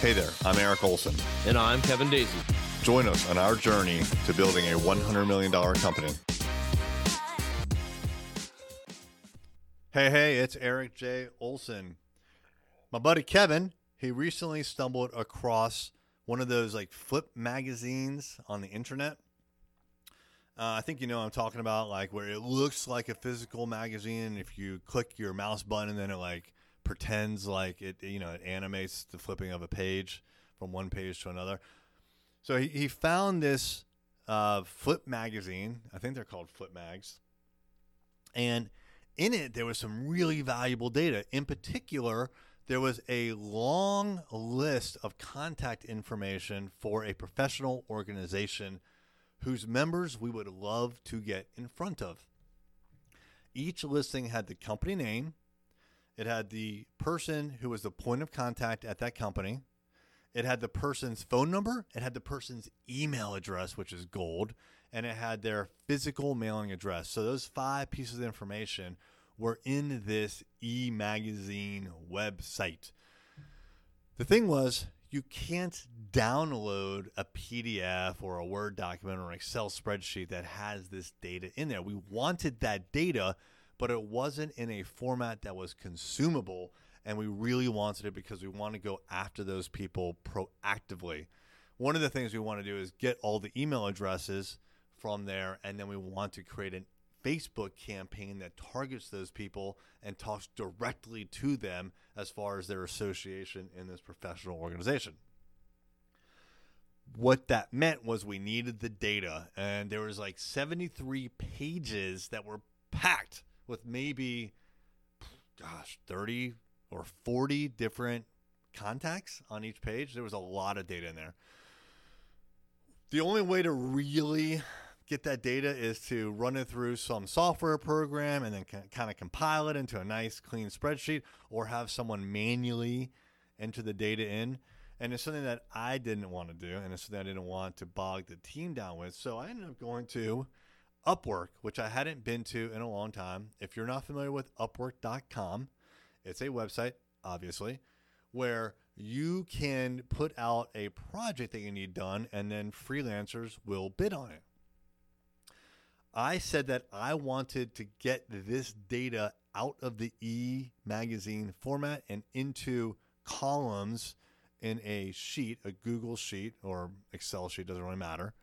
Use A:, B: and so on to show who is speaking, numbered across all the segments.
A: Hey there, I'm Eric Olson.
B: And I'm Kevin Daisy.
A: Join us on our journey to building a $100 million company. Hey, hey, it's Eric J. Olson. My buddy Kevin, he recently stumbled across one of those like flip magazines on the internet. Uh, I think you know I'm talking about, like where it looks like a physical magazine. If you click your mouse button, and then it like pretends like it, you know, it animates the flipping of a page from one page to another. So he, he found this uh, flip magazine. I think they're called flip mags. And in it, there was some really valuable data. In particular, there was a long list of contact information for a professional organization whose members we would love to get in front of. Each listing had the company name, it had the person who was the point of contact at that company, it had the person's phone number, it had the person's email address, which is gold, and it had their physical mailing address. So those five pieces of information were in this e magazine website. The thing was, you can't download a PDF or a Word document or an Excel spreadsheet that has this data in there. We wanted that data, but it wasn't in a format that was consumable. And we really wanted it because we want to go after those people proactively. One of the things we want to do is get all the email addresses from there, and then we want to create an Facebook campaign that targets those people and talks directly to them as far as their association in this professional organization. What that meant was we needed the data, and there was like 73 pages that were packed with maybe, gosh, 30 or 40 different contacts on each page. There was a lot of data in there. The only way to really get that data is to run it through some software program and then kind of compile it into a nice clean spreadsheet or have someone manually enter the data in. And it's something that I didn't want to do and it's something I didn't want to bog the team down with. So I ended up going to Upwork, which I hadn't been to in a long time. If you're not familiar with Upwork.com, it's a website, obviously, where you can put out a project that you need done and then freelancers will bid on it. I said that I wanted to get this data out of the e magazine format and into columns in a sheet, a Google sheet or Excel sheet, doesn't really matter.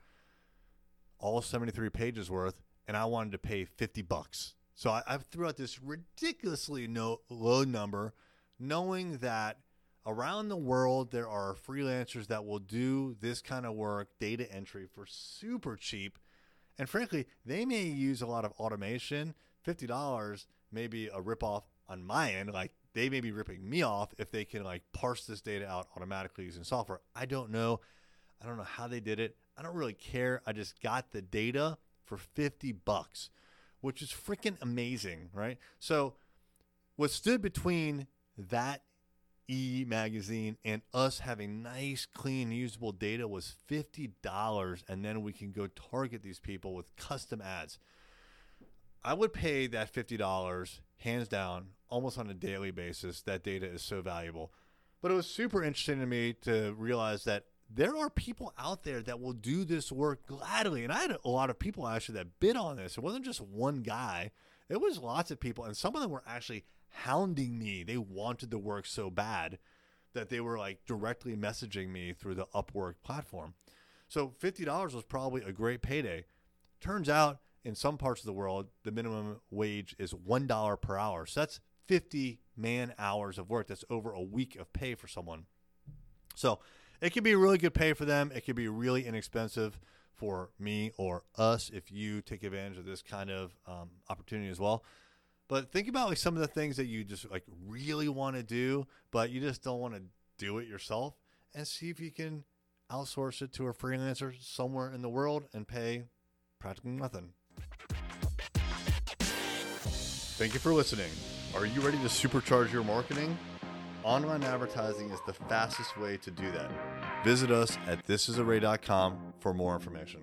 A: All 73 pages worth, and I wanted to pay 50 bucks. So I, I threw out this ridiculously no, low number, knowing that around the world there are freelancers that will do this kind of work, data entry for super cheap and frankly, they may use a lot of automation. $50 may be a ripoff on my end. Like they may be ripping me off if they can like parse this data out automatically using software. I don't know. I don't know how they did it. I don't really care. I just got the data for 50 bucks, which is freaking amazing, right? So what stood between that E magazine and us having nice, clean, usable data was $50. And then we can go target these people with custom ads. I would pay that $50 hands down almost on a daily basis. That data is so valuable. But it was super interesting to me to realize that there are people out there that will do this work gladly. And I had a lot of people actually that bid on this. It wasn't just one guy, it was lots of people. And some of them were actually hounding me. They wanted the work so bad that they were like directly messaging me through the Upwork platform. So $50 was probably a great payday. Turns out in some parts of the world, the minimum wage is $1 per hour. So that's 50 man hours of work. That's over a week of pay for someone. So it could be really good pay for them. It could be really inexpensive for me or us if you take advantage of this kind of um, opportunity as well. But think about like some of the things that you just like really want to do, but you just don't want to do it yourself, and see if you can outsource it to a freelancer somewhere in the world and pay practically nothing. Thank you for listening. Are you ready to supercharge your marketing? Online advertising is the fastest way to do that. Visit us at thisisarray.com for more information.